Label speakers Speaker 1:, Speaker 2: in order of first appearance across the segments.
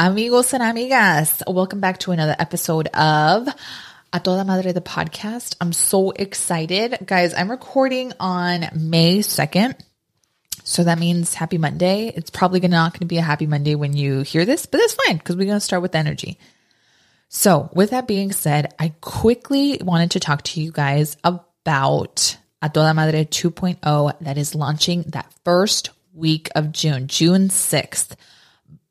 Speaker 1: Amigos and amigas, welcome back to another episode of A Toda Madre the podcast. I'm so excited. Guys, I'm recording on May 2nd. So that means happy Monday. It's probably not going to be a happy Monday when you hear this, but that's fine because we're going to start with energy. So, with that being said, I quickly wanted to talk to you guys about A Toda Madre 2.0 that is launching that first week of June, June 6th.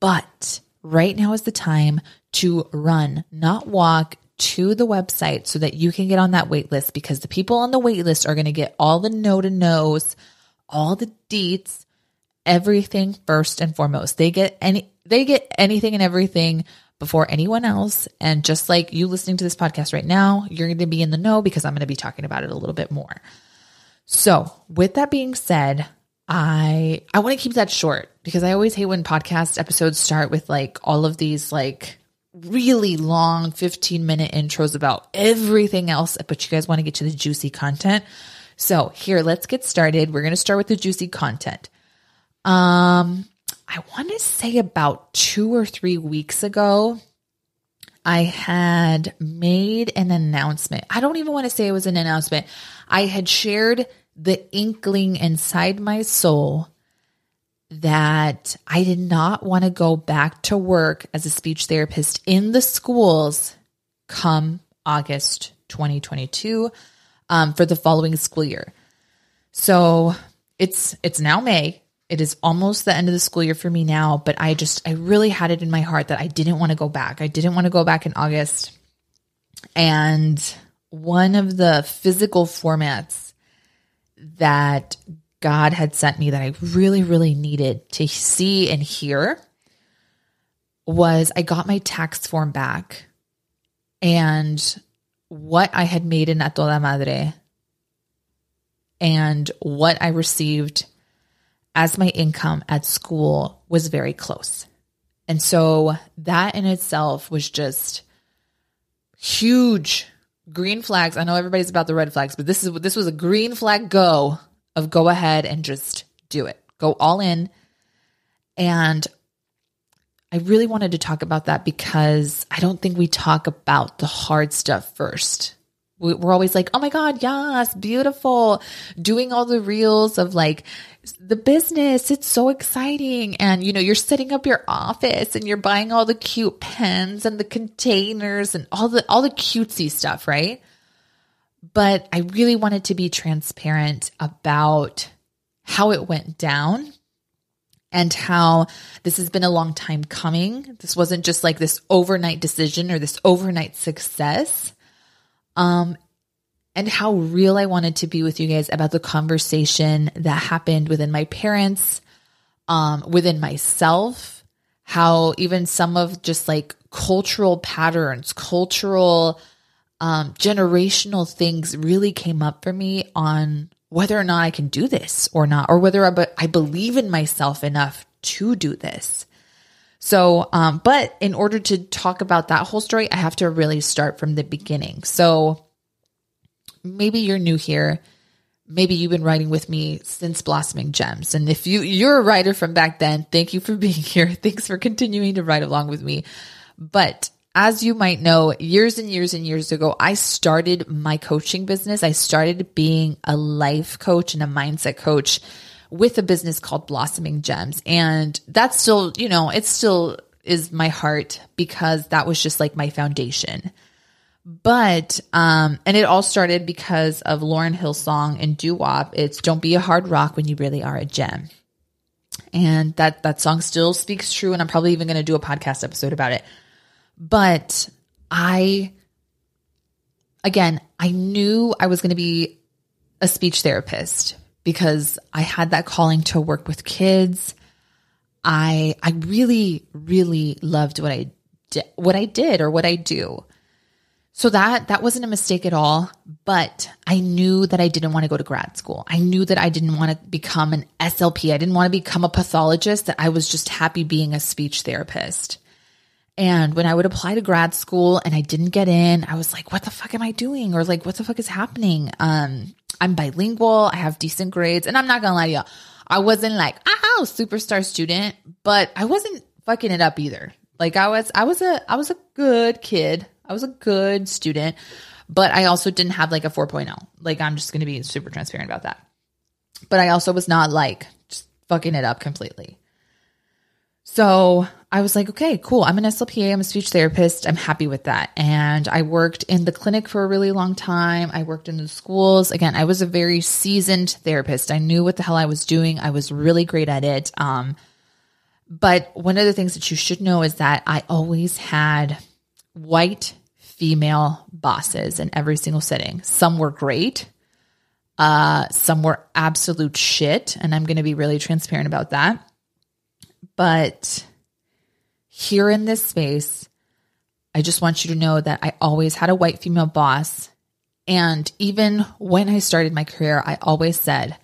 Speaker 1: But right now is the time to run, not walk to the website so that you can get on that wait list because the people on the wait list are going to get all the no to knows, all the deets, everything first and foremost. They get any, they get anything and everything before anyone else. And just like you listening to this podcast right now, you're going to be in the know because I'm going to be talking about it a little bit more. So with that being said, I I want to keep that short because I always hate when podcast episodes start with like all of these like really long 15 minute intros about everything else, but you guys want to get to the juicy content. So, here, let's get started. We're going to start with the juicy content. Um I want to say about 2 or 3 weeks ago, I had made an announcement. I don't even want to say it was an announcement. I had shared the inkling inside my soul that I did not want to go back to work as a speech therapist in the schools come August 2022 um, for the following school year. So it's it's now May. It is almost the end of the school year for me now, but I just I really had it in my heart that I didn't want to go back. I didn't want to go back in August. And one of the physical formats that God had sent me that I really, really needed to see and hear was I got my tax form back and what I had made in A Toda Madre and what I received as my income at school was very close. And so that in itself was just huge green flags. I know everybody's about the red flags, but this is this was a green flag go of go ahead and just do it. Go all in. And I really wanted to talk about that because I don't think we talk about the hard stuff first. We're always like, oh my God, yes, beautiful. Doing all the reels of like the business. It's so exciting. And, you know, you're setting up your office and you're buying all the cute pens and the containers and all the, all the cutesy stuff, right? But I really wanted to be transparent about how it went down and how this has been a long time coming. This wasn't just like this overnight decision or this overnight success. Um, and how real I wanted to be with you guys about the conversation that happened within my parents, um, within myself, how even some of just like cultural patterns, cultural, um, generational things really came up for me on whether or not I can do this or not, or whether I, be- I believe in myself enough to do this. So, um, but in order to talk about that whole story, I have to really start from the beginning. So, maybe you're new here. Maybe you've been writing with me since Blossoming Gems. And if you, you're a writer from back then, thank you for being here. Thanks for continuing to write along with me. But as you might know, years and years and years ago, I started my coaching business. I started being a life coach and a mindset coach with a business called Blossoming Gems. And that's still, you know, it still is my heart because that was just like my foundation. But um, and it all started because of Lauryn Hill's song and doo wop. It's "Don't be a hard rock when you really are a gem," and that that song still speaks true. And I'm probably even going to do a podcast episode about it. But I, again, I knew I was going to be a speech therapist because I had that calling to work with kids. I I really really loved what I did, what I did or what I do. So that that wasn't a mistake at all, but I knew that I didn't want to go to grad school. I knew that I didn't want to become an SLP. I didn't want to become a pathologist, that I was just happy being a speech therapist. And when I would apply to grad school and I didn't get in, I was like, what the fuck am I doing? Or like, what the fuck is happening? Um, I'm bilingual, I have decent grades, and I'm not gonna lie to you, I wasn't like, oh, superstar student, but I wasn't fucking it up either Like I was I was a I was a good kid. I was a good student, but I also didn't have like a 4.0. Like I'm just going to be super transparent about that. But I also was not like just fucking it up completely. So I was like, okay, cool. I'm an SLPA. I'm a speech therapist. I'm happy with that. And I worked in the clinic for a really long time. I worked in the schools. Again, I was a very seasoned therapist. I knew what the hell I was doing. I was really great at it. Um, but one of the things that you should know is that I always had white female bosses in every single setting. Some were great. Uh, some were absolute shit. And I'm going to be really transparent about that. But here in this space, I just want you to know that I always had a white female boss. And even when I started my career, I always said,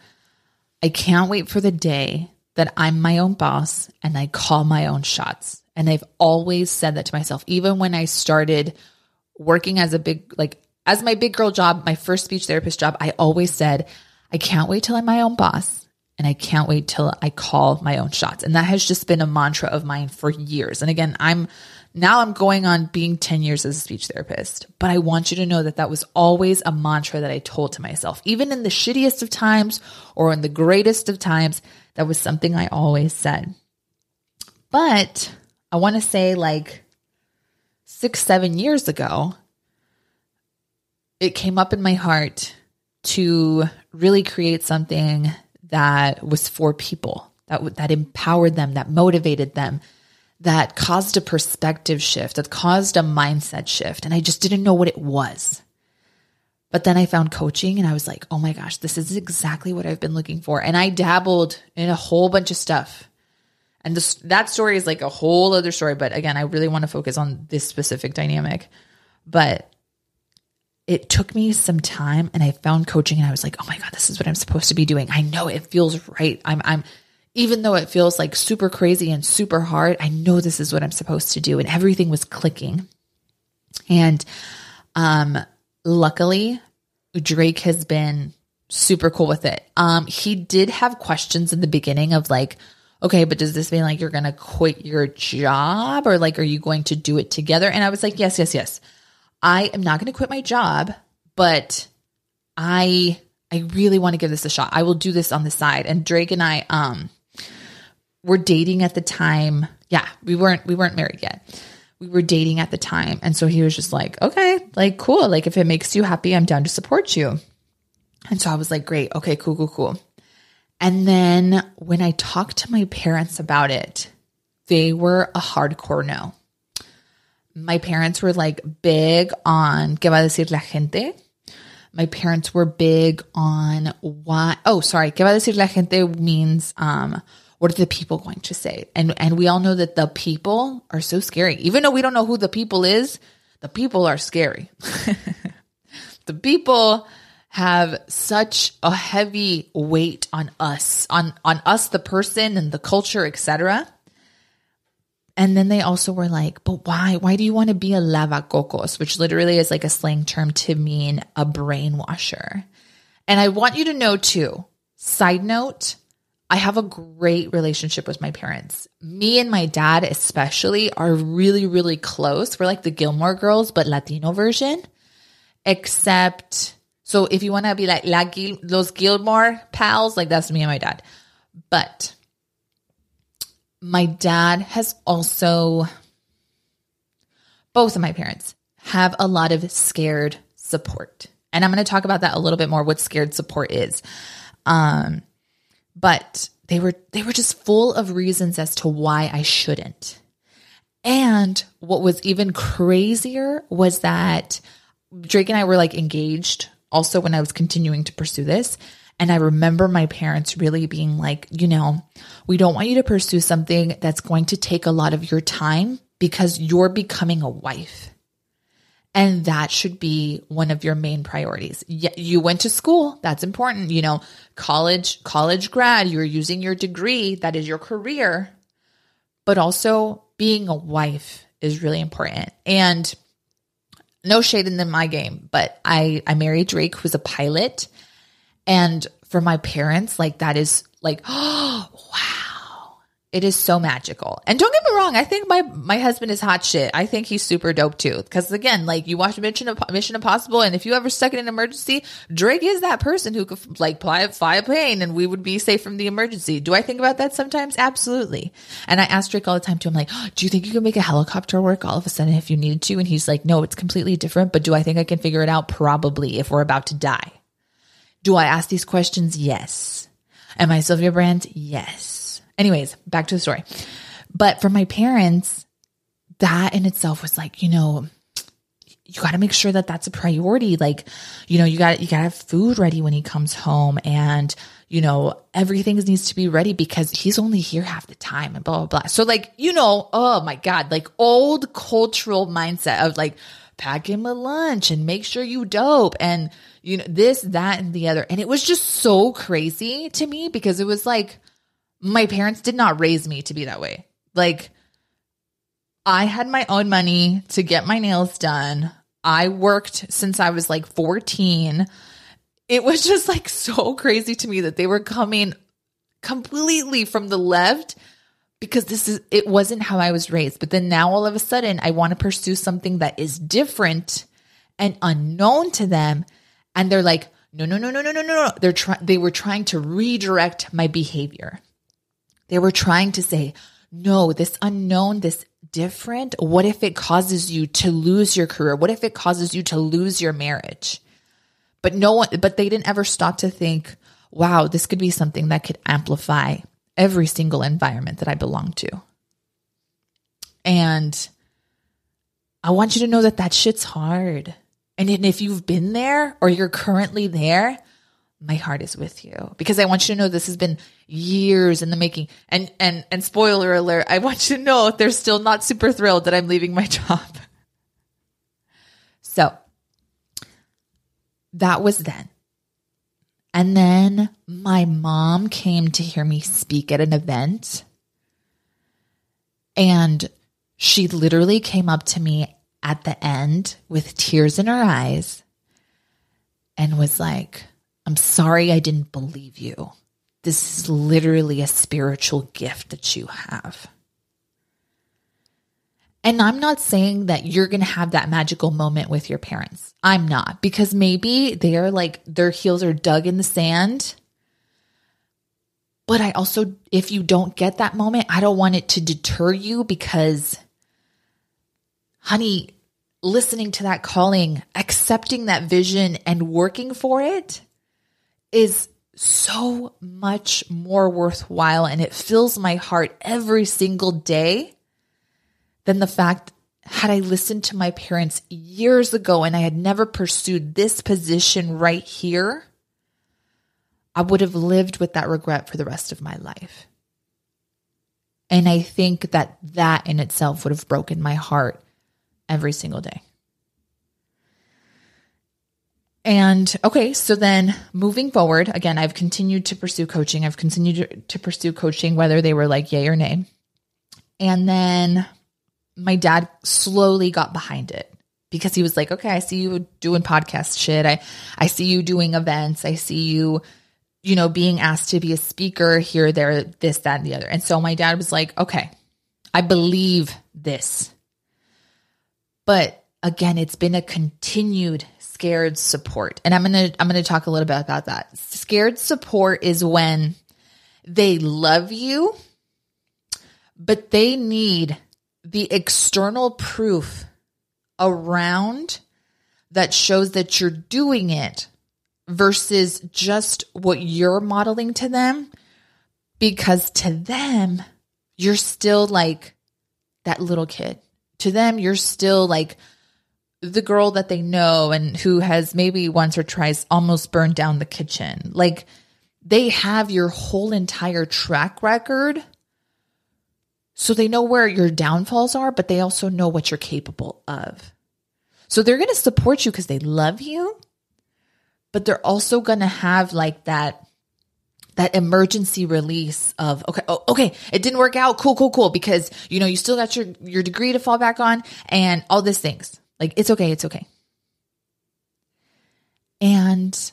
Speaker 1: I can't wait for the day that I'm my own boss and I call my own shots. And I've always said that to myself, even when I started working as a big, like, as my big girl job, my first speech therapist job, I always said, I can't wait till I'm my own boss and I can't wait till I call my own shots. And that has just been a mantra of mine for years. And again, I'm now I'm going on being 10 years as a speech therapist, but I want you to know that that was always a mantra that I told to myself. Even in the shittiest of times or in the greatest of times, that was something I always said. But I want to say like six, seven years ago, it came up in my heart to really create something that was for people, that, that empowered them, that motivated them, that caused a perspective shift, that caused a mindset shift. And I just didn't know what it was. But then I found coaching and I was like, oh my gosh, this is exactly what I've been looking for. And I dabbled in a whole bunch of stuff. And this, that story is like a whole other story. But again, I really want to focus on this specific dynamic. But it took me some time and I found coaching and I was like, oh my God, this is what I'm supposed to be doing. I know it feels right. I'm, I'm, even though it feels like super crazy and super hard, I know this is what I'm supposed to do. And everything was clicking. And, um, luckily Drake has been super cool with it. Um, he did have questions in the beginning of like, okay, but does this mean like you're going to quit your job or like, are you going to do it together? And I was like, yes, yes, yes. I am not going to quit my job, but I I really want to give this a shot. I will do this on the side. And Drake and I um were dating at the time. Yeah, we weren't we weren't married yet. We were dating at the time. And so he was just like, "Okay, like cool. Like if it makes you happy, I'm down to support you." And so I was like, "Great. Okay, cool, cool, cool." And then when I talked to my parents about it, they were a hardcore no my parents were like big on ¿Qué va a decir la gente? My parents were big on why. Oh, sorry. ¿Qué va a decir la gente means um, what are the people going to say? And and we all know that the people are so scary. Even though we don't know who the people is, the people are scary. the people have such a heavy weight on us, on on us the person and the culture, etc. And then they also were like, but why? Why do you want to be a lavacocos, which literally is like a slang term to mean a brainwasher? And I want you to know too, side note, I have a great relationship with my parents. Me and my dad, especially, are really, really close. We're like the Gilmore girls, but Latino version. Except, so if you want to be like La Gil- those Gilmore pals, like that's me and my dad. But my dad has also, both of my parents have a lot of scared support. And I'm going to talk about that a little bit more what scared support is. Um, but they were they were just full of reasons as to why I shouldn't. And what was even crazier was that Drake and I were like engaged also when I was continuing to pursue this. And I remember my parents really being like, you know, we don't want you to pursue something that's going to take a lot of your time because you're becoming a wife. And that should be one of your main priorities. You went to school. That's important. You know, college, college grad, you're using your degree. That is your career. But also being a wife is really important. And no shade in my game, but I, I married Drake, who's a pilot. And for my parents, like that is like, oh, wow. It is so magical. And don't get me wrong, I think my my husband is hot shit. I think he's super dope too. Because again, like you watch Mission Mission Impossible, and if you ever stuck in an emergency, Drake is that person who could like fly, fly a plane, and we would be safe from the emergency. Do I think about that sometimes? Absolutely. And I ask Drake all the time too. I'm like, do you think you can make a helicopter work all of a sudden if you needed to? And he's like, no, it's completely different. But do I think I can figure it out? Probably. If we're about to die. Do I ask these questions? Yes. Am I Sylvia Browne? Yes. Anyways, back to the story. But for my parents, that in itself was like, you know, you got to make sure that that's a priority. Like, you know, you got you got to have food ready when he comes home, and you know everything needs to be ready because he's only here half the time, and blah blah blah. So like, you know, oh my god, like old cultural mindset of like pack him a lunch and make sure you dope and you know this that and the other, and it was just so crazy to me because it was like my parents did not raise me to be that way. Like, I had my own money to get my nails done. I worked since I was like 14. It was just like so crazy to me that they were coming completely from the left because this is it wasn't how I was raised. But then now all of a sudden I want to pursue something that is different and unknown to them and they're like, "No, no, no, no, no, no, no." They're trying they were trying to redirect my behavior. They were trying to say, no, this unknown, this different, what if it causes you to lose your career? What if it causes you to lose your marriage? But no one, but they didn't ever stop to think, wow, this could be something that could amplify every single environment that I belong to. And I want you to know that that shit's hard. And if you've been there or you're currently there, my heart is with you because I want you to know this has been years in the making. And and and spoiler alert, I want you to know they're still not super thrilled that I'm leaving my job. So that was then. And then my mom came to hear me speak at an event. And she literally came up to me at the end with tears in her eyes and was like, I'm sorry I didn't believe you. This is literally a spiritual gift that you have. And I'm not saying that you're going to have that magical moment with your parents. I'm not, because maybe they're like, their heels are dug in the sand. But I also, if you don't get that moment, I don't want it to deter you because, honey, listening to that calling, accepting that vision, and working for it is so much more worthwhile and it fills my heart every single day than the fact had I listened to my parents years ago and I had never pursued this position right here, I would have lived with that regret for the rest of my life. And I think that that in itself would have broken my heart every single day. And okay, so then moving forward, again, I've continued to pursue coaching. I've continued to, pursue coaching, whether they were like yay or nay. And then my dad slowly got behind it because he was like, okay, I see you doing podcast shit. I, I see you doing events. I see you, you know, being asked to be a speaker here, there, this, that, and the other. And so my dad was like, okay, I believe this. But again, it's been a continued scared support. And I'm going to I'm going to talk a little bit about that. Scared support is when they love you but they need the external proof around that shows that you're doing it versus just what you're modeling to them because to them you're still like that little kid to them you're still like the girl that they know and who has maybe once or twice almost burned down the kitchen. Like they have your whole entire track record. So they know where your downfalls are, but they also know what you're capable of. So they're going to support you because they love you, but they're also going to have like that that emergency release of okay oh, okay it didn't work out cool cool cool because you know you still got your your degree to fall back on and all these things like, it's okay, it's okay. And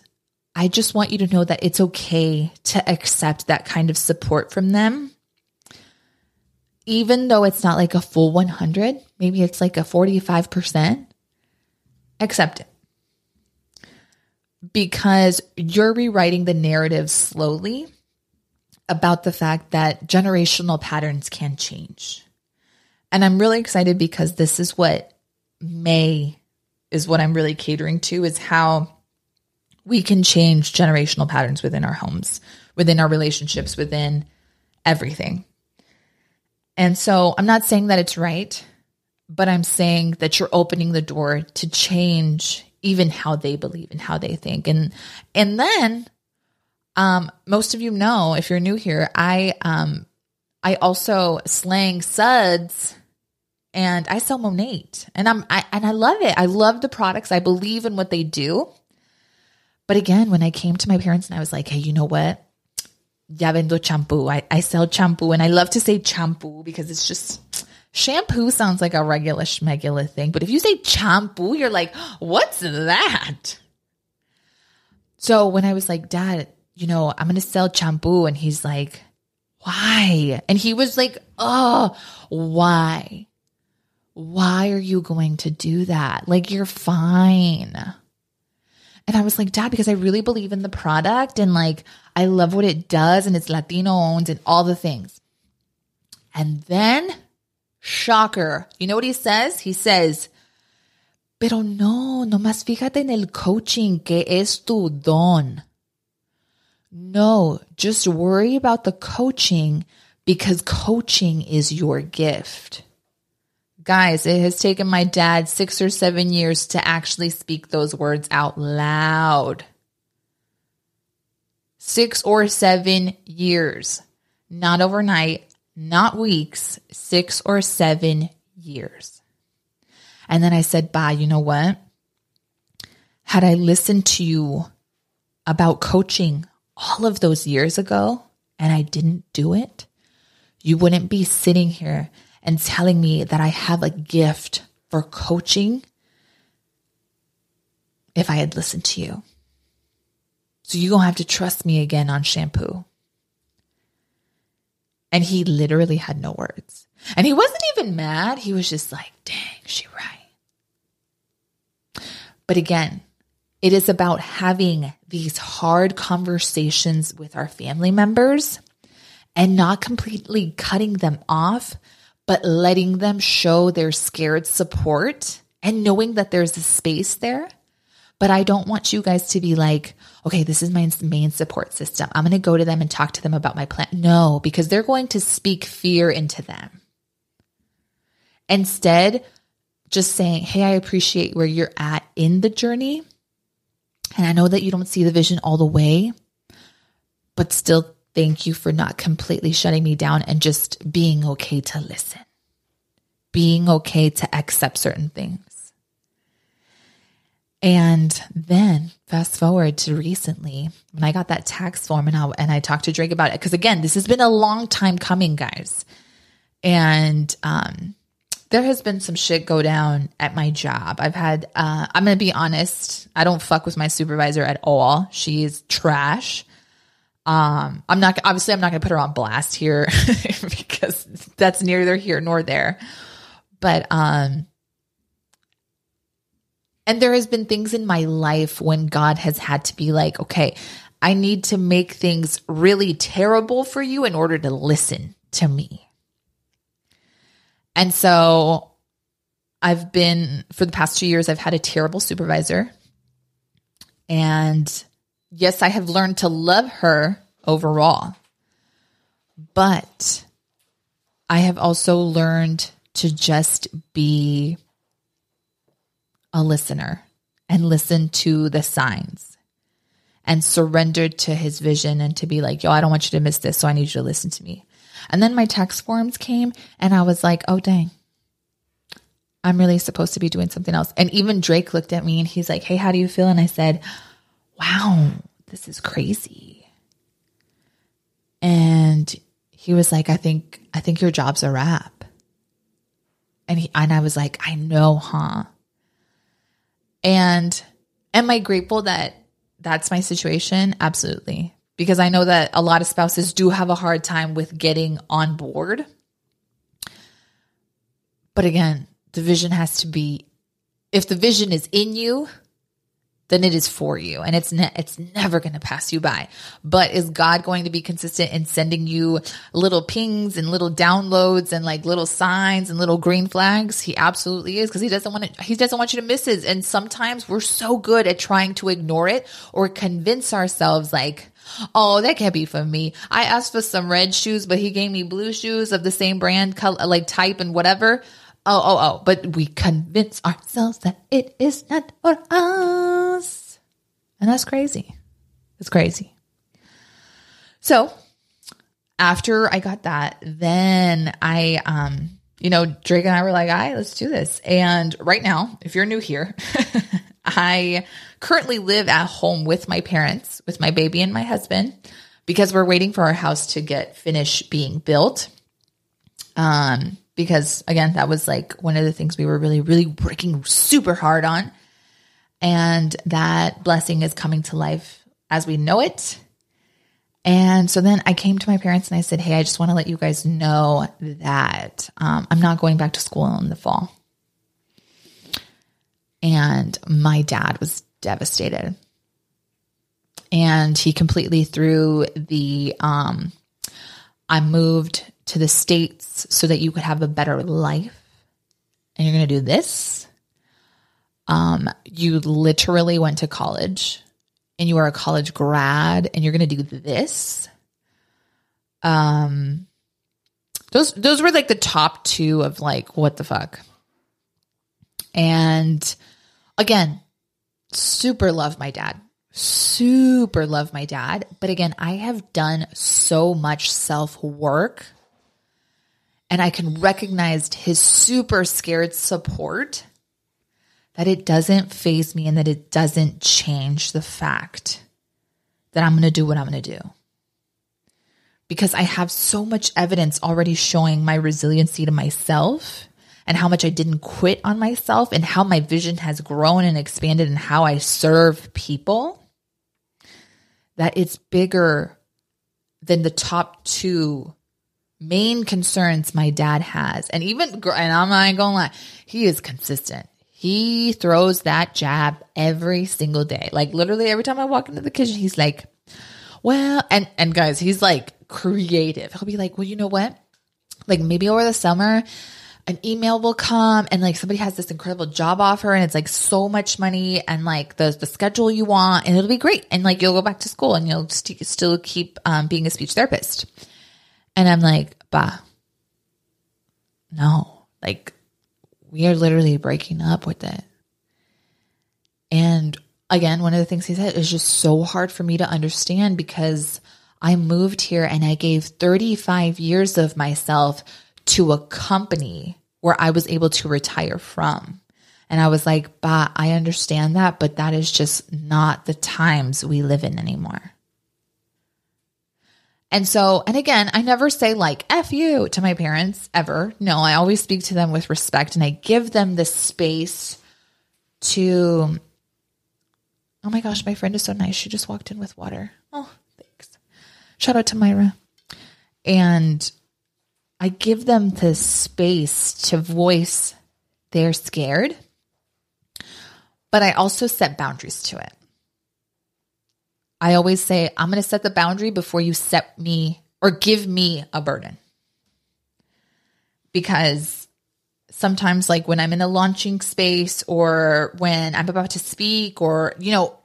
Speaker 1: I just want you to know that it's okay to accept that kind of support from them even though it's not like a full 100, maybe it's like a 45%, accept it. Because you're rewriting the narrative slowly about the fact that generational patterns can change. And I'm really excited because this is what May is what I'm really catering to is how we can change generational patterns within our homes, within our relationships, within everything. And so I'm not saying that it's right, but I'm saying that you're opening the door to change even how they believe and how they think. And and then um most of you know if you're new here, I um I also slang suds and I sell Monat And I'm I and I love it. I love the products. I believe in what they do. But again, when I came to my parents and I was like, hey, you know what? Ya vendo champú. I, I sell champú and I love to say champú because it's just shampoo sounds like a regular schmegular thing. But if you say shampoo, you're like, what's that? So when I was like, Dad, you know, I'm to sell shampoo. And he's like, why? And he was like, oh, why? Why are you going to do that? Like, you're fine. And I was like, Dad, because I really believe in the product and like I love what it does and it's Latino owned and all the things. And then, shocker, you know what he says? He says, Pero no, no más fíjate en el coaching que es tu don. No, just worry about the coaching because coaching is your gift. Guys, it has taken my dad six or seven years to actually speak those words out loud. Six or seven years. Not overnight, not weeks, six or seven years. And then I said, Bah, you know what? Had I listened to you about coaching all of those years ago and I didn't do it, you wouldn't be sitting here and telling me that I have a gift for coaching if I had listened to you. So you're going to have to trust me again on shampoo. And he literally had no words. And he wasn't even mad. He was just like, dang, she right. But again, it is about having these hard conversations with our family members and not completely cutting them off, but letting them show their scared support and knowing that there's a space there. But I don't want you guys to be like, okay, this is my main support system. I'm going to go to them and talk to them about my plan. No, because they're going to speak fear into them. Instead, just saying, hey, I appreciate where you're at in the journey. And I know that you don't see the vision all the way, but still Thank you for not completely shutting me down and just being okay to listen, being okay to accept certain things. And then fast forward to recently when I got that tax form and I, and I talked to Drake about it. Cause again, this has been a long time coming, guys. And, um, there has been some shit go down at my job. I've had, uh, I'm going to be honest. I don't fuck with my supervisor at all. She's trash. Um, I'm not obviously I'm not going to put her on blast here because that's neither here nor there. But um and there has been things in my life when God has had to be like, okay, I need to make things really terrible for you in order to listen to me. And so I've been for the past 2 years I've had a terrible supervisor. And yes, I have learned to love her overall. But I have also learned to just be a listener and listen to the signs and surrender to his vision and to be like, yo, I don't want you to miss this. So I need you to listen to me. And then my tax forms came and I was like, oh, dang. I'm really supposed to be doing something else. And even Drake looked at me and he's like, hey, how do you feel? And I said, wow, this is crazy. And he was like, I think, I think your job's a wrap. And he, and I was like, I know, huh? And am I grateful that that's my situation? Absolutely. Because I know that a lot of spouses do have a hard time with getting on board. But again, the vision has to be if the vision is in you, then it is for you and it's ne- it's never going to pass you by. But is God going to be consistent in sending you little pings and little downloads and like little signs and little green flags? He absolutely is because he doesn't want to he doesn't want you to miss it. And sometimes we're so good at trying to ignore it or convince ourselves like Oh, that can't be for me. I asked for some red shoes, but he gave me blue shoes of the same brand, color, like type and whatever. Oh, oh, oh. But we convince ourselves that it is not for us. And that's crazy. It's crazy. So after I got that, then I, um, you know, Drake and I were like, all right, let's do this. And right now, if you're new here, I currently live at home with my parents, with my baby and my husband, because we're waiting for our house to get finished being built. Um, because again, that was like one of the things we were really, really working super hard on. And that blessing is coming to life as we know it. And so then I came to my parents and I said, Hey, I just want to let you guys know that um, I'm not going back to school in the fall. And my dad was devastated. And he completely threw the um, I moved to the States so that you could have a better life. And you're going to do this. Um, you literally went to college and you are a college grad and you're going to do this. Um, those, those were like the top two of like, what the fuck? And again, super love my dad. Super love my dad. But again, I have done so much self work and I can recognize his super scared support that it doesn't phase me and that it doesn't change the fact that I'm going to do what I'm going to do. Because I have so much evidence already showing my resiliency to myself and how much I didn't quit on myself and how my vision has grown and expanded and how I serve people that it's bigger than the top two main concerns my dad has. And even, and I'm not gonna lie, he is consistent. He throws that jab every single day. Like literally every time I walk into the kitchen, he's like, well, and, and guys, he's like creative. He'll be like, well, you know what? Like maybe over the summer, an email will come and like somebody has this incredible job offer and it's like so much money and like the the schedule you want and it'll be great and like you'll go back to school and you'll st- still keep um, being a speech therapist and I'm like, bah, no, like we are literally breaking up with it. And again, one of the things he said is just so hard for me to understand because I moved here and I gave 35 years of myself to a company where I was able to retire from. And I was like, bah, I understand that, but that is just not the times we live in anymore. And so, and again, I never say like F you to my parents ever. No, I always speak to them with respect and I give them the space to. Oh my gosh, my friend is so nice. She just walked in with water. Oh, thanks. Shout out to Myra. And I give them the space to voice they're scared, but I also set boundaries to it. I always say, I'm going to set the boundary before you set me or give me a burden. Because sometimes, like when I'm in a launching space or when I'm about to speak or, you know,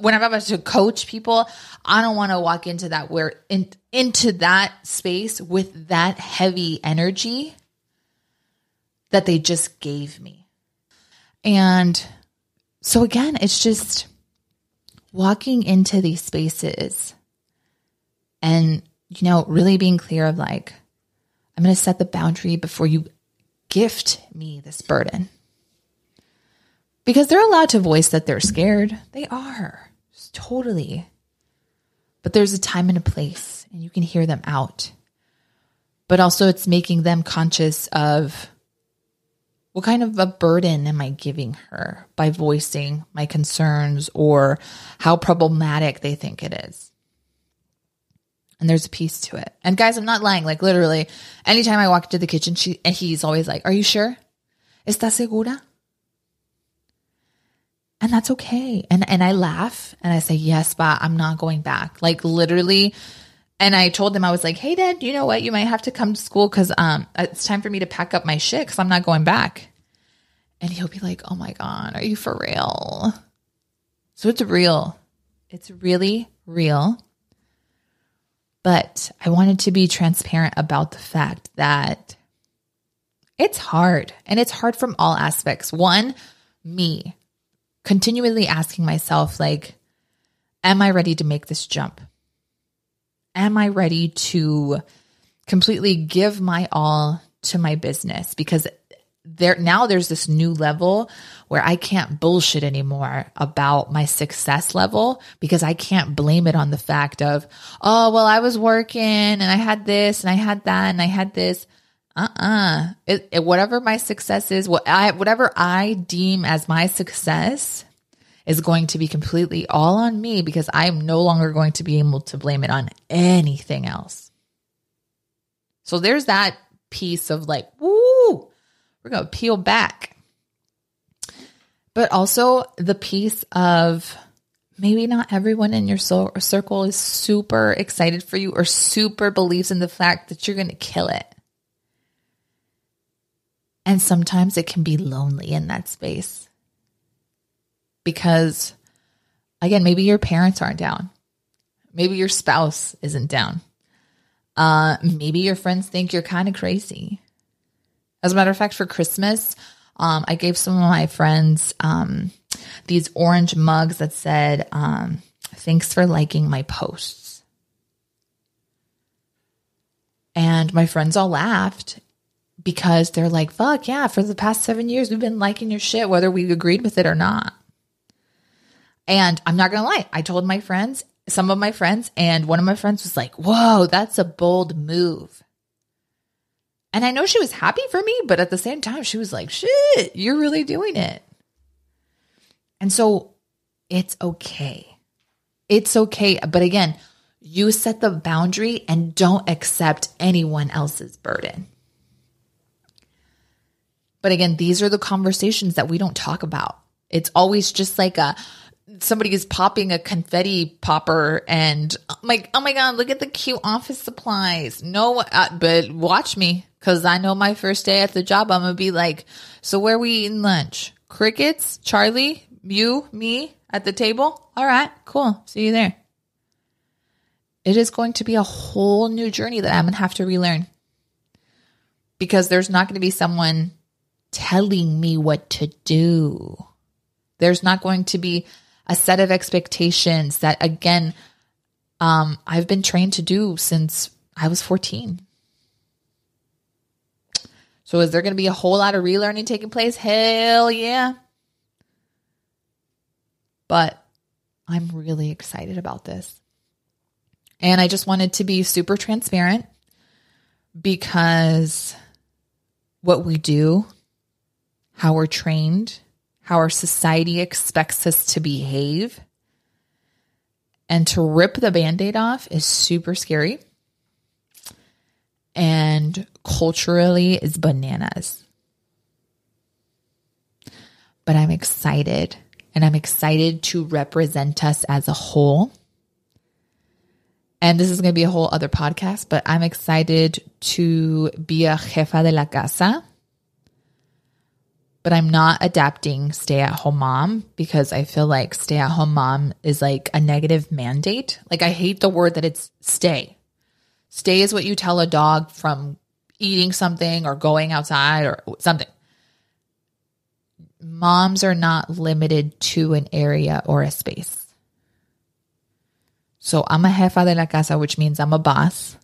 Speaker 1: when I'm about to coach people, I don't want to walk into that where in, into that space with that heavy energy that they just gave me. And so again, it's just walking into these spaces and, you know, really being clear of like, I'm going to set the boundary before you gift me this burden. Because they're allowed to voice that they're scared. They are. Totally. But there's a time and a place, and you can hear them out. But also, it's making them conscious of what kind of a burden am I giving her by voicing my concerns or how problematic they think it is? And there's a piece to it. And guys, I'm not lying. Like literally, anytime I walk into the kitchen, she and he's always like, "Are you sure? ¿Estás segura? And that's okay. And and I laugh and I say, "Yes, but I'm not going back." Like literally and I told them I was like, "Hey dad, you know what? You might have to come to school cuz um it's time for me to pack up my shit cuz I'm not going back." And he'll be like, "Oh my god, are you for real?" So it's real. It's really real. But I wanted to be transparent about the fact that it's hard and it's hard from all aspects. One, me continually asking myself, like, am I ready to make this jump? Am I ready to completely give my all to my business? Because there now there's this new level where I can't bullshit anymore about my success level because I can't blame it on the fact of, oh, well, I was working and I had this and I had that and I had this. Uh-uh. It, it, whatever my success is, what I, whatever I deem as my success is going to be completely all on me because I'm no longer going to be able to blame it on anything else. So there's that piece of like, woo, we're going to peel back. But also the piece of maybe not everyone in your circle is super excited for you or super believes in the fact that you're going to kill it. And sometimes it can be lonely in that space. Because, again, maybe your parents aren't down. Maybe your spouse isn't down. Uh, maybe your friends think you're kind of crazy. As a matter of fact, for Christmas, um, I gave some of my friends um, these orange mugs that said, um, Thanks for liking my posts. And my friends all laughed because they're like, fuck yeah, for the past seven years, we've been liking your shit, whether we agreed with it or not. And I'm not going to lie, I told my friends, some of my friends, and one of my friends was like, whoa, that's a bold move. And I know she was happy for me, but at the same time, she was like, shit, you're really doing it. And so it's okay. It's okay. But again, you set the boundary and don't accept anyone else's burden. But again, these are the conversations that we don't talk about. It's always just like a somebody is popping a confetti popper and I'm like, oh my God, look at the cute office supplies. No, uh, but watch me because I know my first day at the job, I'm to be like, so where we eating lunch? Crickets? Charlie? You? Me? At the table? All right, cool. See you there. It is going to be a whole new journey that I'm to have to relearn because there's not to be someone telling me what to do. There's not going to be a set of expectations that, again, um, I've been trained to do since I was 14. So, is there going to be a whole lot of relearning taking place? Hell yeah. But I'm really excited about this. And I just wanted to be super transparent because what we do how we're trained, how our society expects us to behave. And to rip the band aid off is super scary. And culturally is bananas. But I'm excited. And I'm excited to represent us as a whole. And this is going to be a whole other podcast, but I'm excited to be a jefa de la casa but I'm not adapting stay at home mom because I feel like stay at home mom is like a negative mandate. Like I hate the word that it's stay. Stay is what you tell a dog from eating something or going outside or something. Moms are not limited to an area or a space. So I'm a jefa de la casa, which means I'm a boss.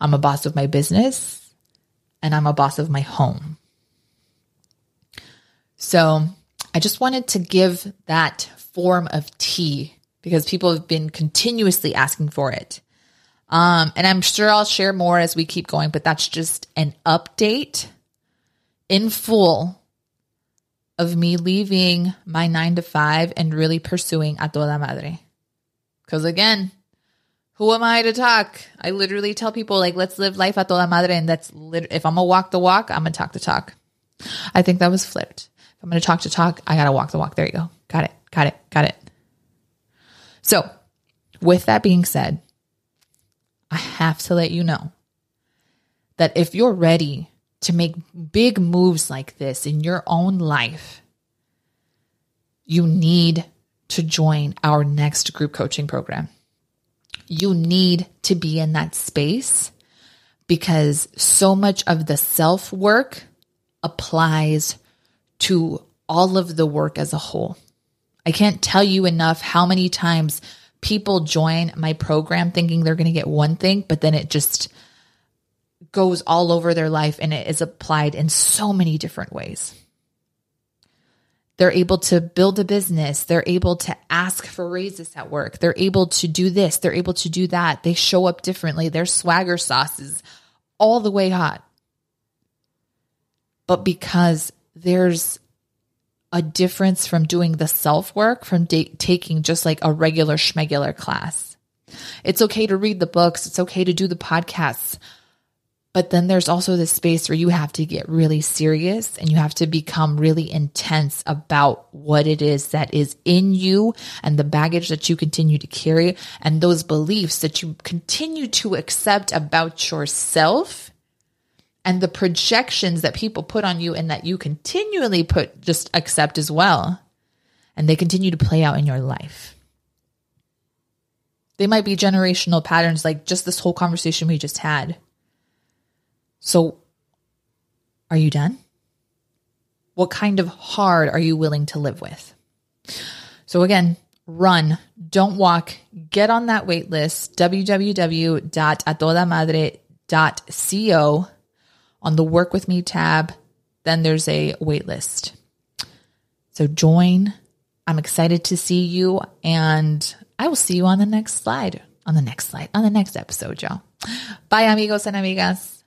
Speaker 1: I'm a boss of my business and I'm a boss of my home. So I just wanted to give that form of tea because people have been continuously asking for it. Um, and I'm sure I'll share more as we keep going, but that's just an update in full of me leaving my nine to five and really pursuing a toda madre. Because again, who am I to talk? I literally tell people like, let's live life a toda madre, and that's lit- if I'm gonna walk the walk, I'm gonna talk the talk. I think that was flipped. If I'm going to talk to talk, I got to walk the walk. There you go. Got it. Got it. Got it. So, with that being said, I have to let you know that if you're ready to make big moves like this in your own life, you need to join our next group coaching program. You need to be in that space because so much of the self work applies to all of the work as a whole. I can't tell you enough how many times people join my program thinking they're going to get one thing, but then it just goes all over their life and it is applied in so many different ways. They're able to build a business. They're able to ask for raises at work. They're able to do this. They're able to do that. They show up differently. Their swagger sauces all the way hot. But because there's a difference from doing the self work from taking just like a regular schmegular class. It's okay to read the books. It's okay to do the podcasts. But then there's also this space where you have to get really serious and you have to become really intense about what it is that is in you and the baggage that you continue to carry and those beliefs that you continue to accept about yourself and the projections that people put on you and that you continually put just accept as well. And they continue to play out in your life. They might be generational patterns like just this whole conversation we just had. So, are you done? What kind of hard are you willing to live with? So, again, run, don't walk, get on that wait list www.atodamadre.co on the Work With Me tab, then there's a wait list. So join. I'm excited to see you, and I will see you on the next slide, on the next slide, on the next episode, y'all. Bye, amigos and amigas.